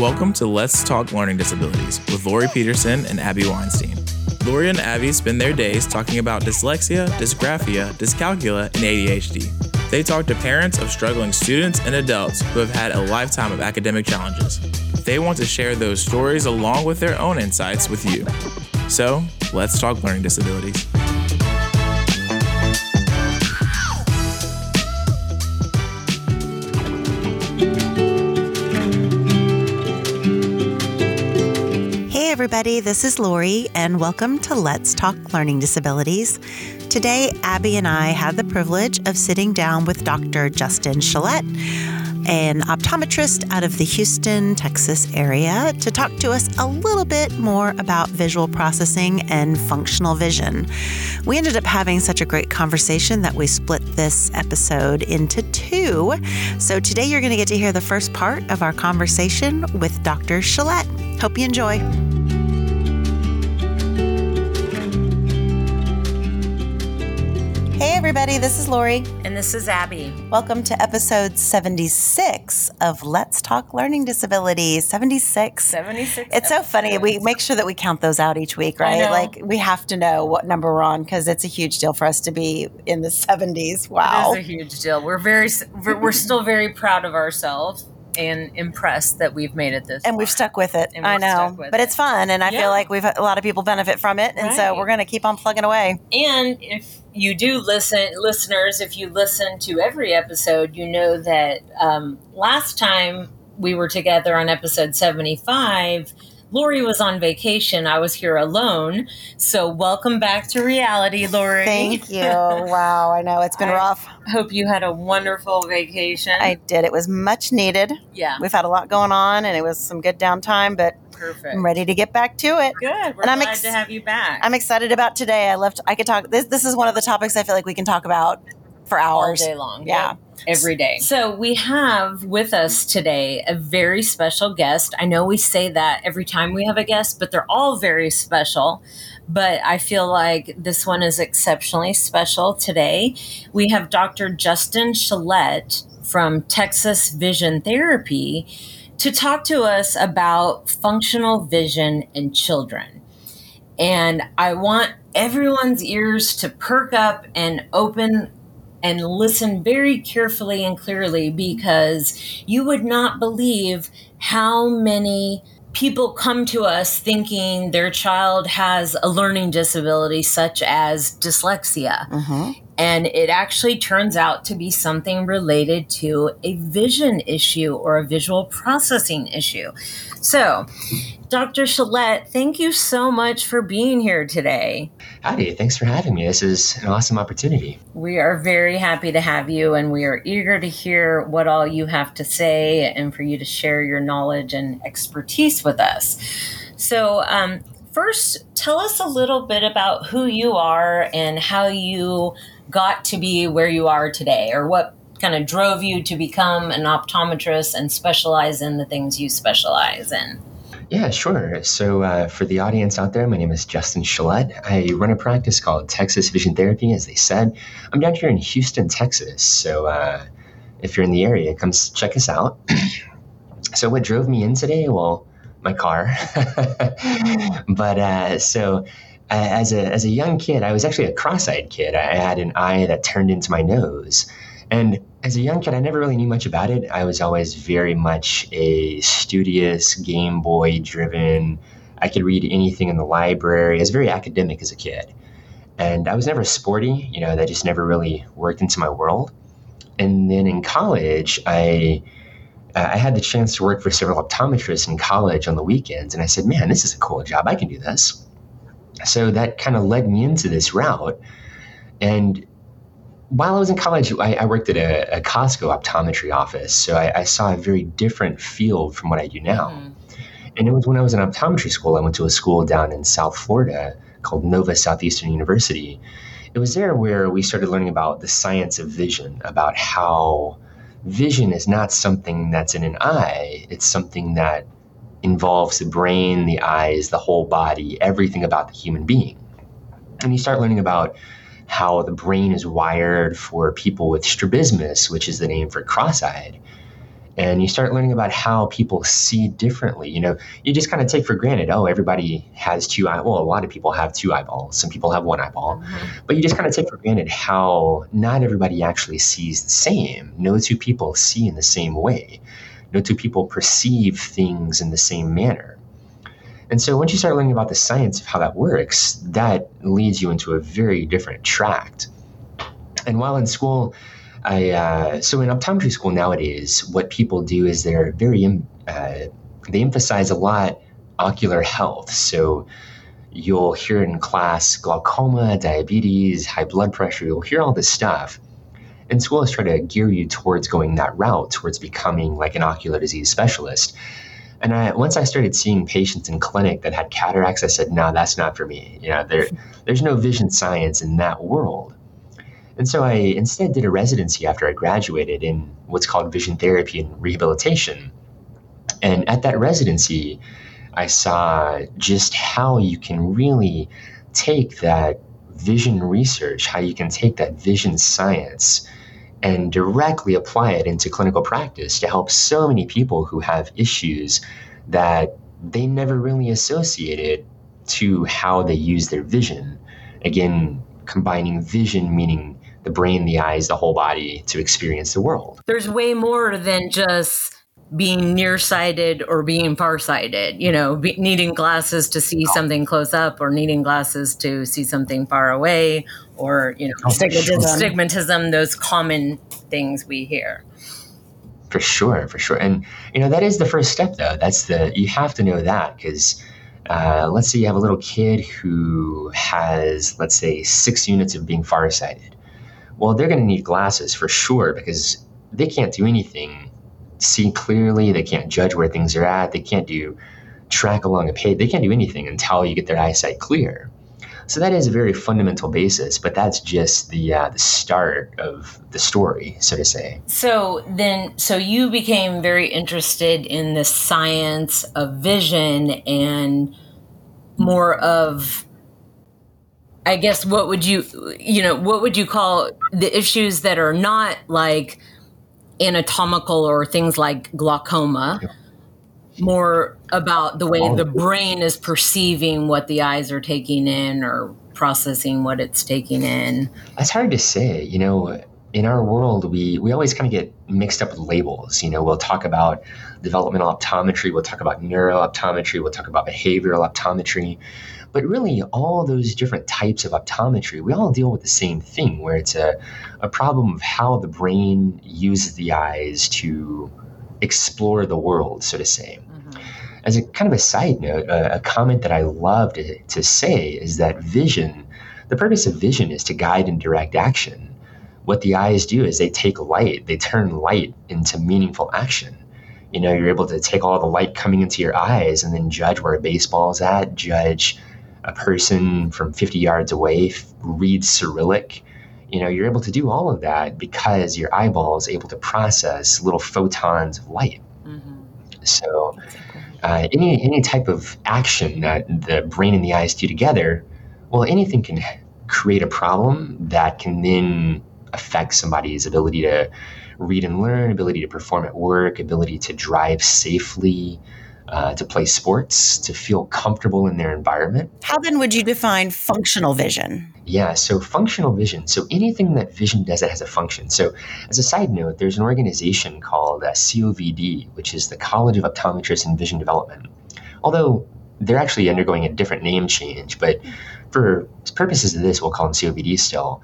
Welcome to Let's Talk Learning Disabilities with Laurie Peterson and Abbey Weinstein. Laurie and Abbey spend their days talking about dyslexia, dysgraphia, dyscalculia, and ADHD. They talk to parents of struggling students and adults who have had a lifetime of academic challenges. They want to share those stories along with their own insights with you. So, let's talk learning disabilities. Everybody, this is Laurie, and welcome to Let's Talk Learning Disabilities. Today, Abbey and I had the privilege of sitting down with Dr. Justin Chelette, an optometrist out of the Houston, Texas area, to talk to us a little bit more about visual processing and functional vision. We ended up having such a great conversation that we split this episode into two. So today, you're going to get to hear the first part of our conversation with Dr. Chelette. Hope you enjoy. Everybody, this is Laurie. And this is Abbey. Welcome to episode 76 of Let's Talk Learning Disabilities. 76. 76. It's so funny. We make sure that we count those out each week, right? Like we have to know what number we're on because it's a huge deal for us to be in the 70s. Wow. It is a huge deal. We're very, we're, we're still very proud of ourselves and impressed that we've made it this. and we've stuck with it. And I know. But it. it's fun. And I Yeah. feel like we've a lot of people benefit from it. And so we're going to keep on plugging away. And if you do listen, listeners, if you listen to every episode, you know that um, last time we were together on episode 75, Laurie was on vacation. I was here alone. So welcome back to reality, Laurie. Thank you. wow. I know it's been I- rough. Hope you had a wonderful vacation. I did. It was much needed. yeah, We've had a lot going on and it was some good downtime, but perfect. I'm ready to get back to it. Good. We're And I'm glad ex- to have you back. I'm excited about today. I left. I could talk. This this is one of the topics I feel like we can talk about for all hours. day long. Yeah. Yep. Every day. So we have with us today a very special guest. I know we say that every time we have a guest, but they're all very special. But I feel like this one is exceptionally special today. We have Dr. Justin Chelette from Texas Vision Therapy to talk to us about functional vision in children. And I want everyone's ears to perk up and open and listen very carefully and clearly because you would not believe how many people come to us thinking their child has a learning disability such as dyslexia. Hmm and it actually turns out to be something related to a vision issue or a visual processing issue. So, Dr. Chelette, thank you so much for being here today. Howdy, thanks for having me. This is an awesome opportunity. We are very happy to have you, and we are eager to hear what all you have to say and for you to share your knowledge and expertise with us. So, um, first, tell us a little bit about who you are and how you got to be where you are today, or what kind of drove you to become an optometrist and specialize in the things you specialize in. Yeah, sure. So, uh, for the audience out there, my name is Justin Chelette. I run a practice called Texas Vision Therapy, as they said. I'm down here in Houston, Texas. So, uh, if you're in the area, come check us out. so, what drove me in today? Well, my car. but uh, so, as a as a young kid, I was actually a cross-eyed kid. I had an eye that turned into my nose, and as a young kid, I never really knew much about it. I was always very much a studious, Game Boy driven. I could read anything in the library. I was very academic as a kid. And I was never sporty, you know, that just never really worked into my world. And then in college, I uh, I had the chance to work for several optometrists in college on the weekends, and I said, "Man, this is a cool job. I can do this." So that kind of led me into this route. And while I was in college, I, I worked at a, a Costco optometry office, so I, I saw a very different field from what I do now. Mhm. And it was when I was in optometry school. I went to a school down in South Florida called Nova Southeastern University. It was there where we started learning about the science of vision, about how vision is not something that's in an eye, it's something that involves the brain, the eyes, the whole body, everything about the human being. And you start learning about how the brain is wired for people with strabismus, which is the name for cross eyed. and you start learning about how people see differently. You know, you just kind of take for granted, oh, everybody has two eye. Well, a lot of people have two eyeballs. Some people have one eyeball, mm-hmm. but you just kind of take for granted how not everybody actually sees the same. No two people see in the same way. No two people perceive things in the same manner. And so once you start learning about the science of how that works, that leads you into a very different tract. And while in school, I uh, so in optometry school nowadays, what people do is they're very uh, they emphasize a lot ocular health. So you'll hear in class glaucoma, diabetes, high blood pressure. You'll hear all this stuff. And school is trying to gear you towards going that route, towards becoming like an ocular disease specialist. And I, once I started seeing patients in clinic that had cataracts, I said, "No, that's not for me. You know, there, there's no vision science in that world." And so I instead did a residency after I graduated in what's called vision therapy and rehabilitation. And at that residency, I saw just how you can really take that vision research, how you can take that vision science and directly apply it into clinical practice to help so many people who have issues that they never really associated to how they use their vision. Again, combining vision meaning the brain, the eyes, the whole body to experience the world. There's way more than just being nearsighted or being farsighted, you know, be, needing glasses to see something close up or needing glasses to see something far away or, you know, oh, stigmatism. stigmatism, those common things we hear. For sure, for sure. And, you know, that is the first step, though. That's the, you have to know that because uh, let's say you have a little kid who has, let's say, six units of being farsighted well, they're going to need glasses for sure because they can't do anything see clearly. They can't judge where things are at. They can't do track along a page. They can't do anything until you get their eyesight clear. So that is a very fundamental basis, but that's just the uh, the start of the story, so to say. So then, so you became very interested in the science of vision and more of I guess what would you you know what would you call the issues that are not like anatomical or things like glaucoma more about the way oh, the brain is perceiving what the eyes are taking in or processing what it's taking in. It's hard to say you know in our world we we always kind of get mixed up with labels you know we'll talk about developmental optometry we'll talk about neurooptometry we'll talk about behavioral optometry but really, all those different types of optometry, we all deal with the same thing, where it's a, a problem of how the brain uses the eyes to explore the world, so to say. Mm-hmm. As a kind of a side note, a, a comment that I love to, to say is that vision, the purpose of vision is to guide and direct action. What the eyes do is they take light, they turn light into meaningful action you know you're able to take all the light coming into your eyes and then judge where a baseball is at judge a person from 50 yards away read Cyrillic, you know, you're able to do all of that because your eyeball is able to process little photons of light. Mm-hmm. So, uh, any any type of action that the brain and the eyes do together, well, anything can create a problem that can then affect somebody's ability to read and learn, ability to perform at work, ability to drive safely, uh, to play sports, to feel comfortable in their environment. How then would you define functional vision? Yeah, so functional vision. So anything that vision does that has a function. So, as a side note, there's an organization called uh, COVD, which is the College of Optometrists and Vision Development. Although they're actually undergoing a different name change, but for purposes of this, we'll call them COVD still.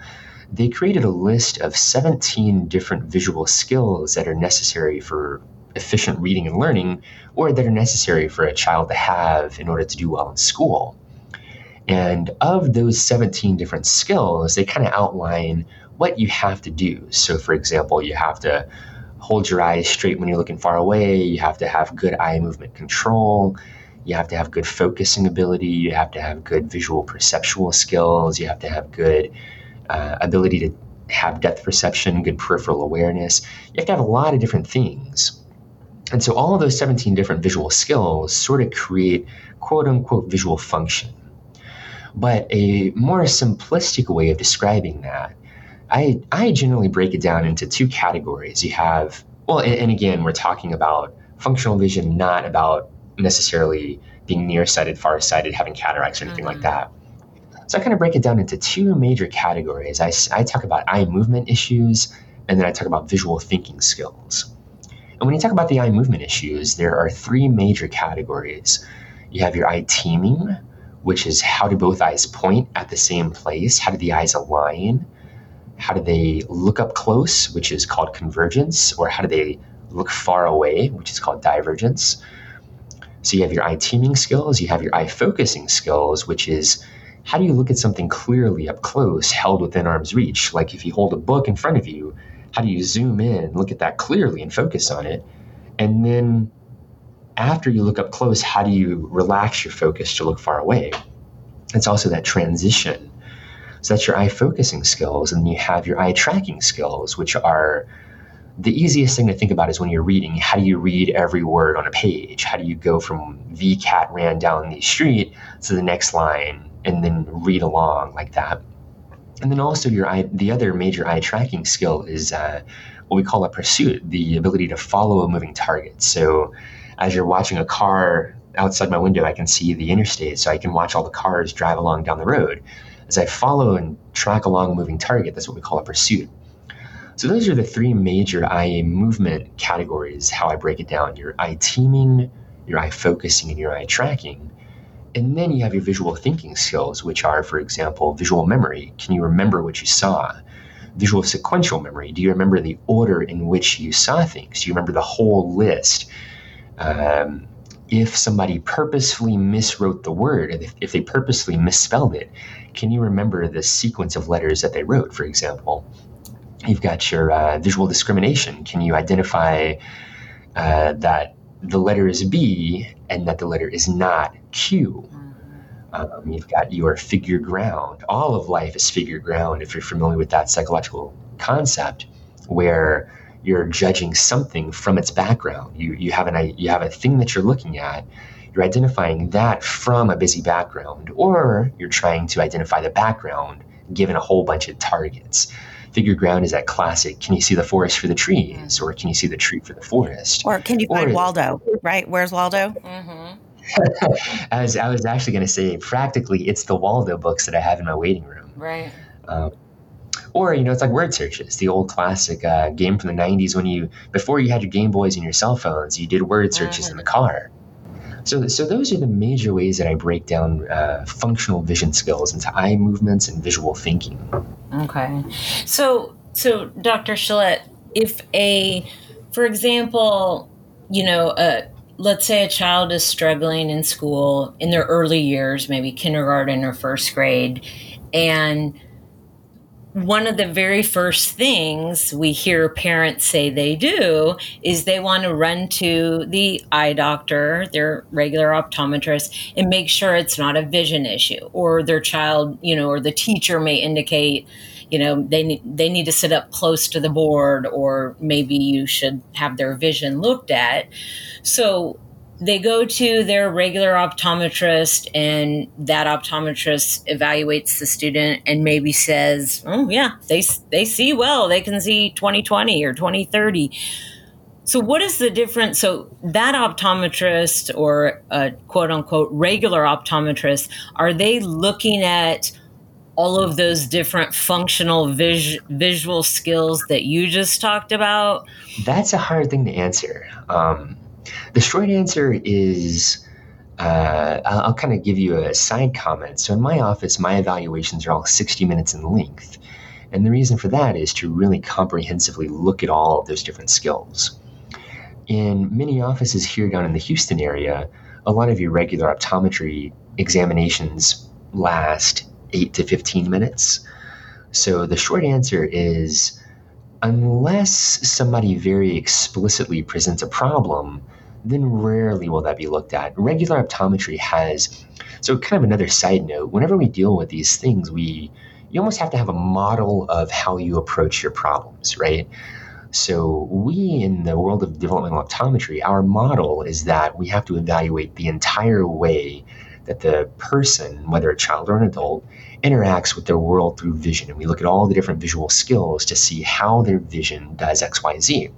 They created a list of 17 different visual skills that are necessary for efficient reading and learning or that are necessary for a child to have in order to do well in school. And of those 17 different skills, they kind of outline what you have to do. So, for example, you have to hold your eyes straight when you're looking far away, you have to have good eye movement control. You have to have good focusing ability. You have to have good visual perceptual skills. You have to have good uh, ability to have depth perception, good peripheral awareness. You have to have a lot of different things. And so all of those 17 different visual skills sort of create quote unquote visual function. But a more simplistic way of describing that, I, I generally break it down into two categories. You have well, and, and again, we're talking about functional vision, not about necessarily being nearsighted, farsighted, having cataracts, or anything mm-hmm. like that. So I kind of break it down into two major categories. I, I talk about eye movement issues, and then I talk about visual thinking skills. And when you talk about the eye movement issues, there are three major categories. You have your eye teaming, which is how do both eyes point at the same place? How do the eyes align? How do they look up close, which is called convergence, or how do they look far away, which is called divergence? So you have your eye teaming skills, you have your eye focusing skills, which is how do you look at something clearly up close, held within arm's reach? Like if you hold a book in front of you, how do you zoom in, look at that clearly, and focus on it? And then after you look up close, how do you relax your focus to look far away? It's also that transition. So that's your eye focusing skills. And then you have your eye tracking skills, which are the easiest thing to think about is when you're reading, how do you read every word on a page? How do you go from V cat ran down the street to the next line and then read along like that? And then also your eye, the other major eye tracking skill is uh, what we call a pursuit, the ability to follow a moving target. So as you're watching a car outside my window, I can see the interstate, so I can watch all the cars drive along down the road. As I follow and track along a moving target, that's what we call a pursuit. So those are the three major eye movement categories, how I break it down. Your eye teaming, your eye focusing, and your eye tracking. And then you have your visual thinking skills, which are, for example, visual memory. Can you remember what you saw? Visual sequential memory. Do you remember the order in which you saw things? Do you remember the whole list? Um, if somebody purposefully miswrote the word, if, if they purposely misspelled it, can you remember the sequence of letters that they wrote, for example? You've got your uh, visual discrimination. Can you identify uh, that the letter is B and that the letter is not Q. Um, you've got your figure ground. All of life is figure ground if you're familiar with that psychological concept, where you're judging something from its background. You, you, have an, you have a thing that you're looking at, you're identifying that from a busy background, or you're trying to identify the background given a whole bunch of targets figure ground is that classic can you see the forest for the trees or can you see the tree for the forest or can you find or, waldo right where's waldo mm-hmm. as i was actually going to say practically it's the waldo books that i have in my waiting room right um, or you know it's like word searches the old classic uh, game from the 90s when you before you had your game boys and your cell phones you did word searches mm-hmm. in the car so, so those are the major ways that I break down uh, functional vision skills into eye movements and visual thinking. Okay. So, so Dr. Chelette, if a, for example, you know, uh, let's say a child is struggling in school in their early years, maybe kindergarten or first grade, and one of the very first things we hear parents say they do is they want to run to the eye doctor, their regular optometrist, and make sure it's not a vision issue. Or their child, you know, or the teacher may indicate, you know, they need, they need to sit up close to the board, or maybe you should have their vision looked at. So they go to their regular optometrist and that optometrist evaluates the student and maybe says oh yeah they they see well they can see 2020 or 2030 so what is the difference? So that optometrist or a quote unquote regular optometrist are they looking at all of those different functional vis- visual skills that you just talked about? That's a hard thing to answer. Um, the short answer is uh, I'll, I'll kind of give you a side comment. So, in my office, my evaluations are all 60 minutes in length. And the reason for that is to really comprehensively look at all of those different skills. In many offices here down in the Houston area, a lot of your regular optometry examinations last 8 to 15 minutes. So, the short answer is unless somebody very explicitly presents a problem, then rarely will that be looked at. Regular optometry has, so kind of another side note, whenever we deal with these things, we, you almost have to have a model of how you approach your problems, right? So, we in the world of developmental optometry, our model is that we have to evaluate the entire way that the person, whether a child or an adult, interacts with their world through vision. And we look at all the different visual skills to see how their vision does XYZ.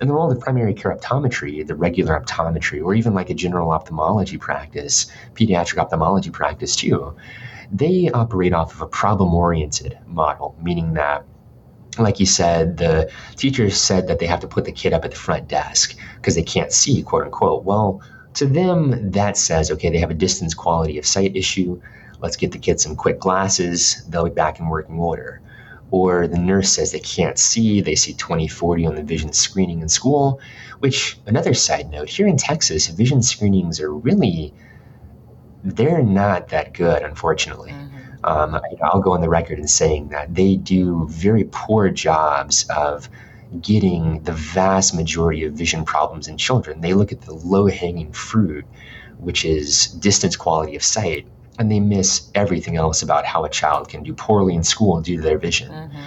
And the role of primary care optometry, the regular optometry, or even like a general ophthalmology practice, pediatric ophthalmology practice too, they operate off of a problem oriented model, meaning that like you said, the teachers said that they have to put the kid up at the front desk because they can't see, quote unquote. Well, to them, that says, okay, they have a distance quality of sight issue. Let's get the kid some quick glasses. They'll be back in working order. Or the nurse says they can't see. They see 2040 on the vision screening in school, which, another side note, here in Texas, vision screenings are really, they're not that good, unfortunately. Mm-hmm. Um, I'll go on the record in saying that they do very poor jobs of getting the vast majority of vision problems in children. They look at the low hanging fruit, which is distance quality of sight, and they miss everything else about how a child can do poorly in school due to their vision. Mm-hmm.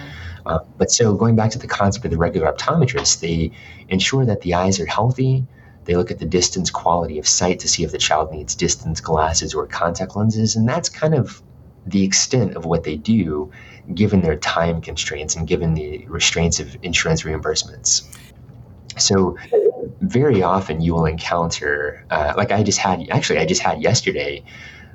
Uh, but so going back to the concept of the regular optometrist, they ensure that the eyes are healthy. They look at the distance quality of sight to see if the child needs distance glasses or contact lenses, and that's kind of the extent of what they do given their time constraints and given the restraints of insurance reimbursements. So, very often you will encounter, uh, like I just had, actually, I just had yesterday,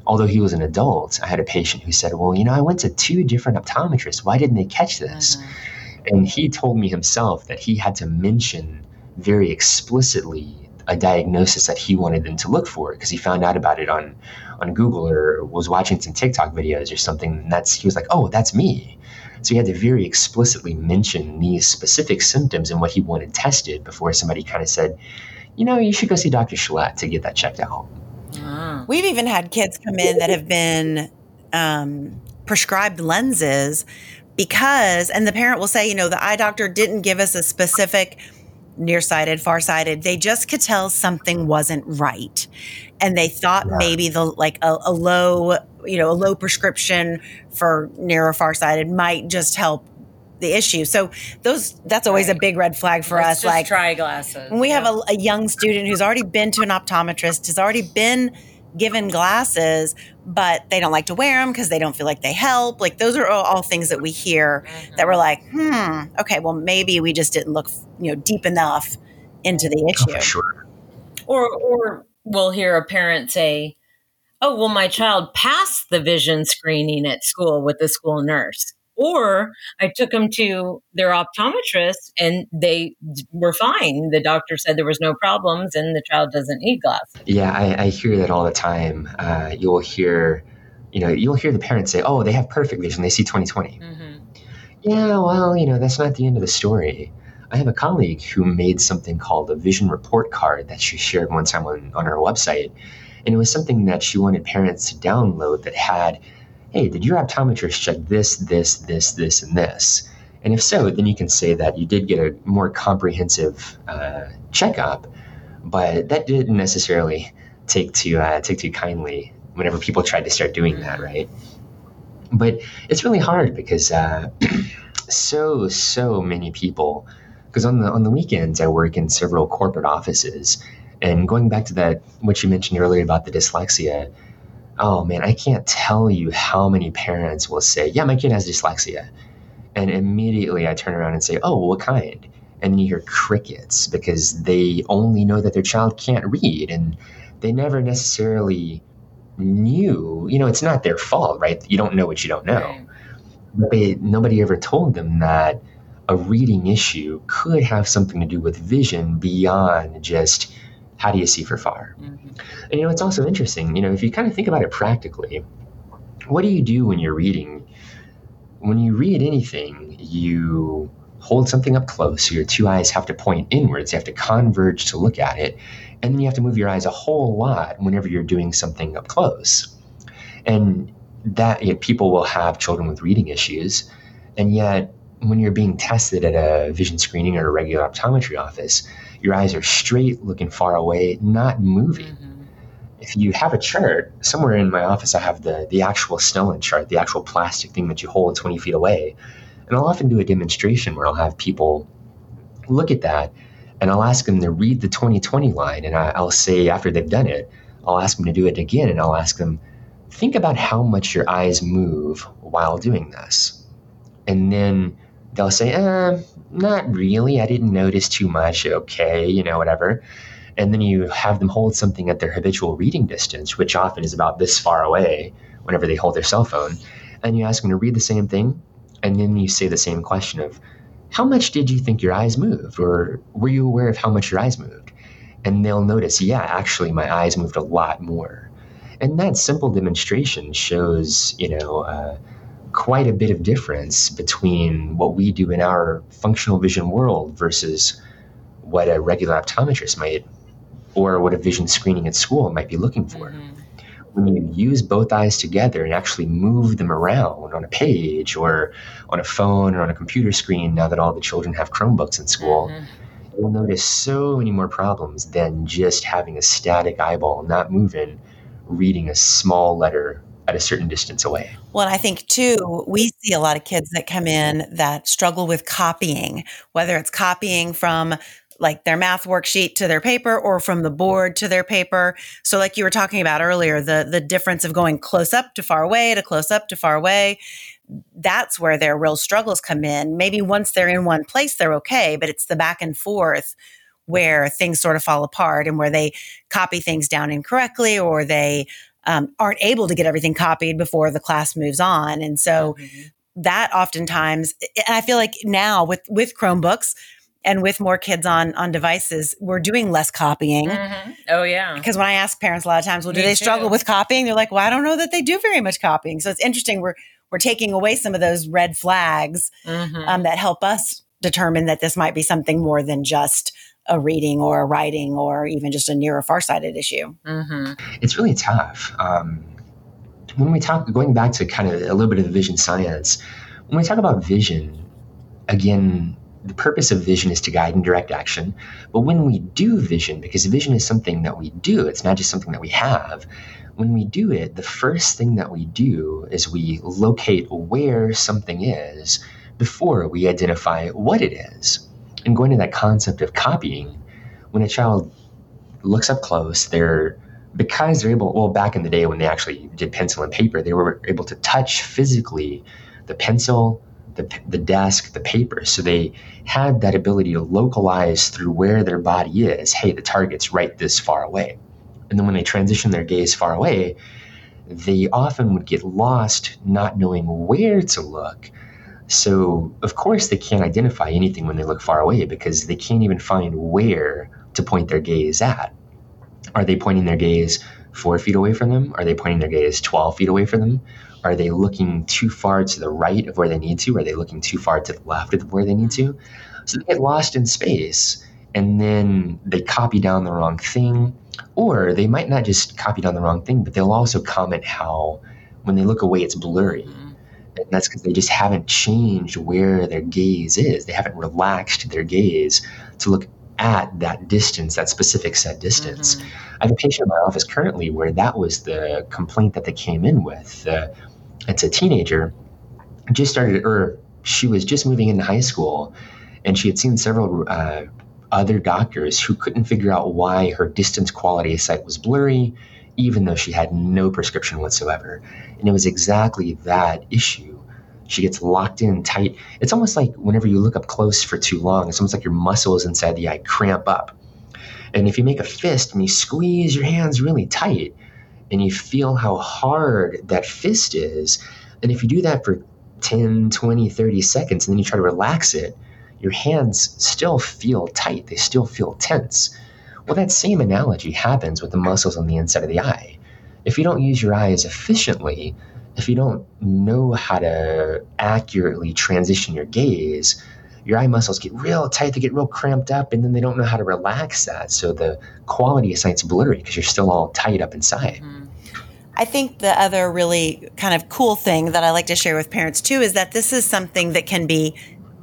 although he was an adult, I had a patient who said, Well, you know, I went to two different optometrists. Why didn't they catch this? Mm-hmm. And he told me himself that he had to mention very explicitly a diagnosis that he wanted them to look for because he found out about it on on Google or was watching some TikTok videos or something. And that's he was like, oh, that's me. So he had to very explicitly mention these specific symptoms and what he wanted tested before somebody kind of said, you know, you should go see Dr. Chelette to get that checked out. Ah. We've even had kids come in that have been um, prescribed lenses because, and the parent will say, you know, the eye doctor didn't give us a specific nearsighted, farsighted. They just could tell something wasn't right. And they thought yeah. maybe the like a, a, low, you know, a low prescription for near or farsighted might just help the issue. So those that's always right. a big red flag for Let's us. like try glasses. When we have a, a young student who's already been to an optometrist, has already been given glasses, but they don't like to wear them because they don't feel like they help. Like those are all, all things that we hear mm-hmm. that we're like, hmm, okay, well maybe we just didn't look, you know, deep enough into the issue. Oh, sure. Or or we'll hear a parent say, "Oh, well, my child passed the vision screening at school with the school nurse." Or I took them to their optometrist and they were fine. The doctor said there was no problems and the child doesn't need glasses. Yeah, I, I hear that all the time. Uh, you'll hear, you know, you'll hear the parents say, "Oh, they have perfect vision. They see 20/20." Mm-hmm. Yeah, well, you know, that's not the end of the story. I have a colleague who made something called a vision report card that she shared one time on, on her website. And it was something that she wanted parents to download that had hey, did your optometrist check this, this, this, this, and this? And if so, then you can say that you did get a more comprehensive uh, checkup, but that didn't necessarily take to uh, take too kindly whenever people tried to start doing that, right? But it's really hard because uh, so so many people. Because on the on the weekends, I work in several corporate offices, and going back to that what you mentioned earlier about the dyslexia, oh man, I can't tell you how many parents will say, yeah, my kid has dyslexia. And immediately I turn around and say, oh, what kind? And then you hear crickets because they only know that their child can't read and they never necessarily knew, you know, it's not their fault, right? You don't know what you don't know. But they, nobody ever told them that a reading issue could have something to do with vision beyond just how do you see for far? Mm-hmm. And you know, it's also interesting, you know, if you kind of think about it practically, what do you do when you're reading? When you read anything, you hold something up close, so your two eyes have to point inwards, you have to converge to look at it, and then you have to move your eyes a whole lot whenever you're doing something up close. And that you know, people will have children with reading issues, and yet when you're being tested at a vision screening or a regular optometry office, your eyes are straight, looking far away, not moving. Mm-hmm. If you have a chart, somewhere in my office, I have the, the actual Snellen chart, the actual plastic thing that you hold 20 feet away. And I'll often do a demonstration where I'll have people look at that and I'll ask them to read the 2020 line. And I, I'll say, after they've done it, I'll ask them to do it again. And I'll ask them, think about how much your eyes move while doing this. And then they'll say, eh, not really. I didn't notice too much. Okay, you know, whatever. And then you have them hold something at their habitual reading distance, which often is about this far away whenever they hold their cell phone. And you ask them to read the same thing. And then you say the same question of, how much did you think your eyes moved? Or were you aware of how much your eyes moved? And they'll notice, yeah, actually, my eyes moved a lot more. And that simple demonstration shows, you know, uh, quite a bit of difference between what we do in our functional vision world versus what a regular optometrist might or what a vision screening at school might be looking for. Mm-hmm. When you use both eyes together and actually move them around on a page or on a phone or on a computer screen, now that all the children have Chromebooks in school, mm-hmm. you'll notice so many more problems than just having a static eyeball not moving, reading a small letter at a certain distance away. Well, I think too, we see a lot of kids that come in that struggle with copying, whether it's copying from like their math worksheet to their paper or from the board to their paper. So like you were talking about earlier, the the difference of going close up to far away to close up to far away, that's where their real struggles come in. Maybe once they're in one place they're okay, but it's the back and forth where things sort of fall apart and where they copy things down incorrectly or they um, aren't able to get everything copied before the class moves on. And so mm-hmm. that oftentimes, and I feel like now with with Chromebooks, and with more kids on on devices, we're doing less copying. Mm-hmm. Oh yeah. Because when I ask parents a lot of times, well, do Me they too. struggle with copying? They're like, well, I don't know that they do very much copying. So it's interesting. We're we're taking away some of those red flags mm-hmm. um, that help us determine that this might be something more than just a reading or a writing or even just a near or farsighted issue. Mm-hmm. It's really tough. Um, when we talk, going back to kind of a little bit of the vision science, when we talk about vision, again, the purpose of vision is to guide and direct action. But when we do vision, because vision is something that we do, it's not just something that we have. When we do it, the first thing that we do is we locate where something is before we identify what it is. And going to that concept of copying, when a child looks up close, they're because they're able, well, back in the day when they actually did pencil and paper, they were able to touch physically the pencil, the, the desk, the paper. So they had that ability to localize through where their body is. Hey, the target's right this far away. And then when they transition their gaze far away, they often would get lost not knowing where to look. So, of course, they can't identify anything when they look far away because they can't even find where to point their gaze at. Are they pointing their gaze four feet away from them? Are they pointing their gaze 12 feet away from them? Are they looking too far to the right of where they need to? Are they looking too far to the left of where they need to? So they get lost in space and then they copy down the wrong thing. Or they might not just copy down the wrong thing, but they'll also comment how when they look away, it's blurry. And that's because they just haven't changed where their gaze is. They haven't relaxed their gaze to look at that distance, that specific set distance. Mm-hmm. I have a patient in my office currently where that was the complaint that they came in with. Uh, it's a teenager, just started, or she was just moving into high school, and she had seen several uh, other doctors who couldn't figure out why her distance quality of sight was blurry, even though she had no prescription whatsoever. And it was exactly that issue she gets locked in tight. It's almost like whenever you look up close for too long, it's almost like your muscles inside the eye cramp up. And if you make a fist and you squeeze your hands really tight and you feel how hard that fist is, and if you do that for 10, 20, 30 seconds and then you try to relax it, your hands still feel tight. They still feel tense. Well, that same analogy happens with the muscles on the inside of the eye. If you don't use your eyes efficiently, if you don't know how to accurately transition your gaze, your eye muscles get real tight, they get real cramped up, and then they don't know how to relax that. So the quality of sight's blurry because you're still all tight up inside. Mm-hmm. I think the other really kind of cool thing that I like to share with parents too is that this is something that can be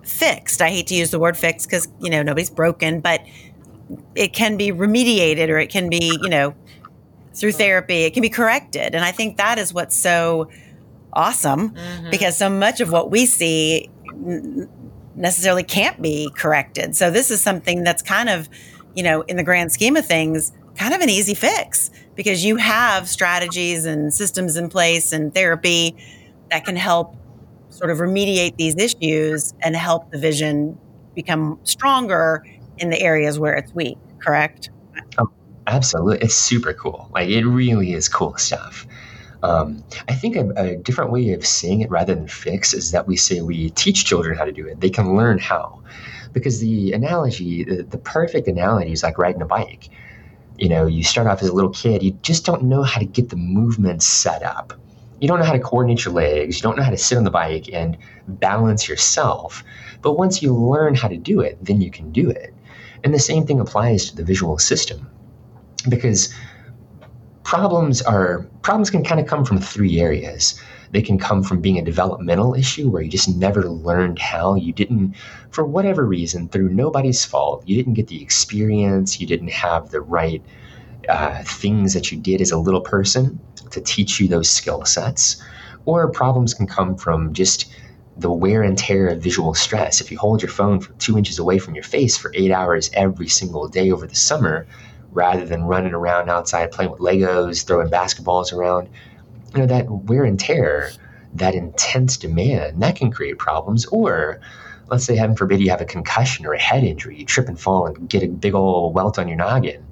fixed. I hate to use the word fixed because, you know, nobody's broken, but it can be remediated or it can be, you know, through therapy, it can be corrected. And I think that is what's so awesome mm-hmm. because so much of what we see necessarily can't be corrected. So this is something that's kind of, you know, in the grand scheme of things, kind of an easy fix because you have strategies and systems in place and therapy that can help sort of remediate these issues and help the vision become stronger in the areas where it's weak, correct? Oh, absolutely. It's super cool. Like, it really is cool stuff. Um, I think a, a, different way of saying it rather than fix is that we say we teach children how to do it. They can learn how. Because the analogy, the, the perfect analogy is like riding a bike. You know, you start off as a little kid, you just don't know how to get the movement set up. You don't know how to coordinate your legs. You don't know how to sit on the bike and balance yourself. But once you learn how to do it, then you can do it. And the same thing applies to the visual system. Because problems are problems can kind of come from three areas. They can come from being a developmental issue where you just never learned how. You didn't, for whatever reason, through nobody's fault, you didn't get the experience, you didn't have the right uh, things that you did as a little person to teach you those skill sets. Or problems can come from just the wear and tear of visual stress. If you hold your phone two inches away from your face for eight hours every single day over the summer, rather than running around outside playing with Legos, throwing basketballs around. You know, that wear and tear, that intense demand, that can create problems. Or let's say, heaven forbid, you have a concussion or a head injury, you trip and fall and get a big old welt on your noggin.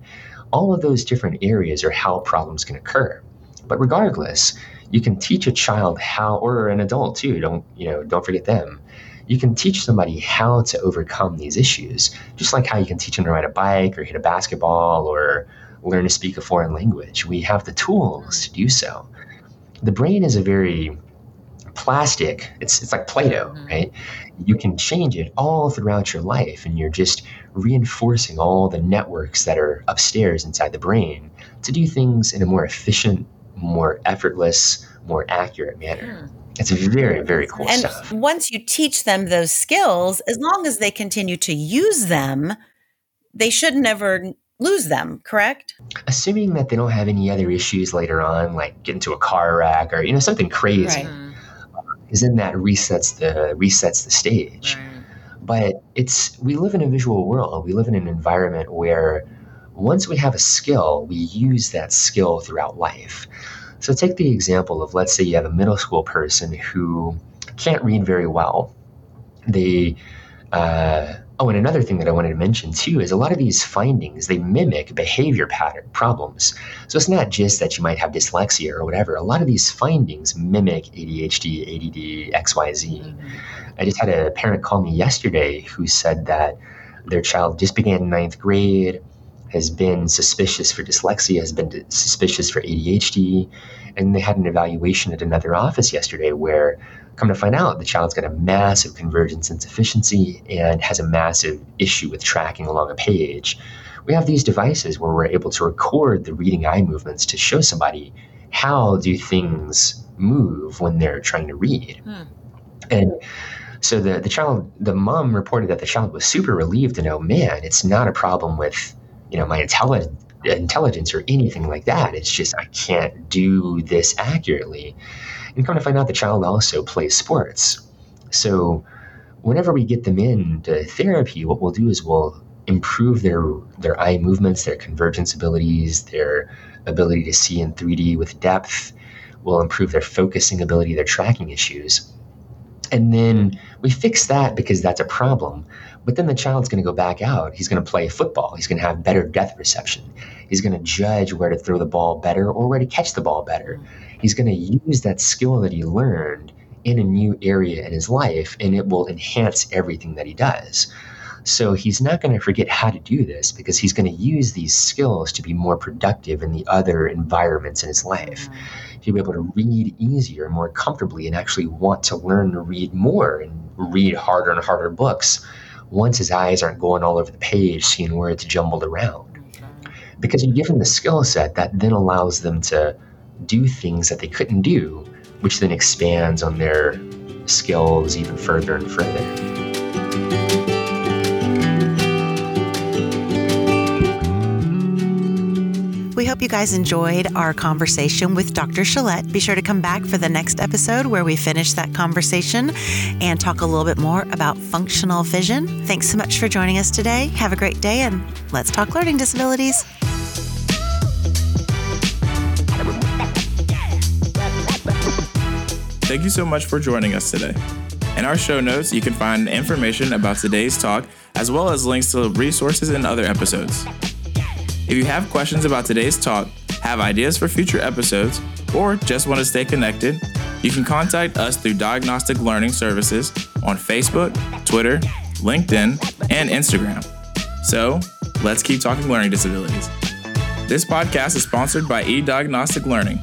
All of those different areas are how problems can occur. But regardless, you can teach a child how, or an adult too, don't, you know, don't forget them, you can teach somebody how to overcome these issues, just like how you can teach them to ride a bike or hit a basketball or learn to speak a foreign language. We have the tools to do so. The brain is a very plastic, it's, it's like Play Doh, mm-hmm. right? You can change it all throughout your life, and you're just reinforcing all the networks that are upstairs inside the brain to do things in a more efficient, more effortless, more accurate manner. Mm. It's very, very cool and stuff. Once you teach them those skills, as long as they continue to use them, they should never lose them, correct? Assuming that they don't have any other issues later on, like get into a car wreck or, you know, something crazy. Right. Because then that resets the resets the stage. Right. But it's we live in a visual world. We live in an environment where once we have a skill, we use that skill throughout life. So take the example of let's say you have a middle school person who can't read very well. They uh, oh, and another thing that I wanted to mention too is a lot of these findings they mimic behavior pattern problems. So it's not just that you might have dyslexia or whatever. A lot of these findings mimic ADHD, ADD, XYZ. Mm-hmm. I just had a parent call me yesterday who said that their child just began ninth grade has been suspicious for dyslexia, has been suspicious for ADHD. And they had an evaluation at another office yesterday where, come to find out, the child's got a massive convergence insufficiency and has a massive issue with tracking along a page. We have these devices where we're able to record the reading eye movements to show somebody how do things move when they're trying to read. Hmm. And so the, the child, the mom reported that the child was super relieved to know, man, it's not a problem with you know my intelligence intelligence or anything like that. It's just I can't do this accurately. And come to find out, the child also plays sports. So whenever we get them into therapy, what we'll do is we'll improve their their eye movements, their convergence abilities, their ability to see in 3D with depth. We'll improve their focusing ability, their tracking issues. And then hmm. we fix that because that's a problem. But then the child's going to go back out. He's going to play football. He's going to have better depth perception. He's going to judge where to throw the ball better or where to catch the ball better. Hmm. He's going to use that skill that he learned in a new area in his life, and it will enhance everything that he does. So he's not going to forget how to do this because he's going to use these skills to be more productive in the other environments in his life. Hmm. He'll be able to read easier, more comfortably, and actually want to learn to read more and read harder and harder books once his eyes aren't going all over the page, seeing words jumbled around. Because you give them the skill set that then allows them to do things that they couldn't do, which then expands on their skills even further and further. You guys enjoyed our conversation with Dr. Chelette. Be sure to come back for the next episode where we finish that conversation and talk a little bit more about functional vision. Thanks so much for joining us today. Have a great day and let's talk learning disabilities. thank you so much for joining us today. In our show notes, you can find information about today's talk, as well as links to resources and other episodes. If you have questions about today's talk, have ideas for future episodes, or just want to stay connected, you can contact us through Diagnostic Learning Services on Facebook, Twitter, LinkedIn, and Instagram. So, let's keep talking learning disabilities. This podcast is sponsored by eDiagnostic Learning.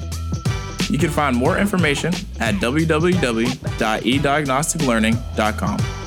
You can find more information at www.ediagnosticlearning.com.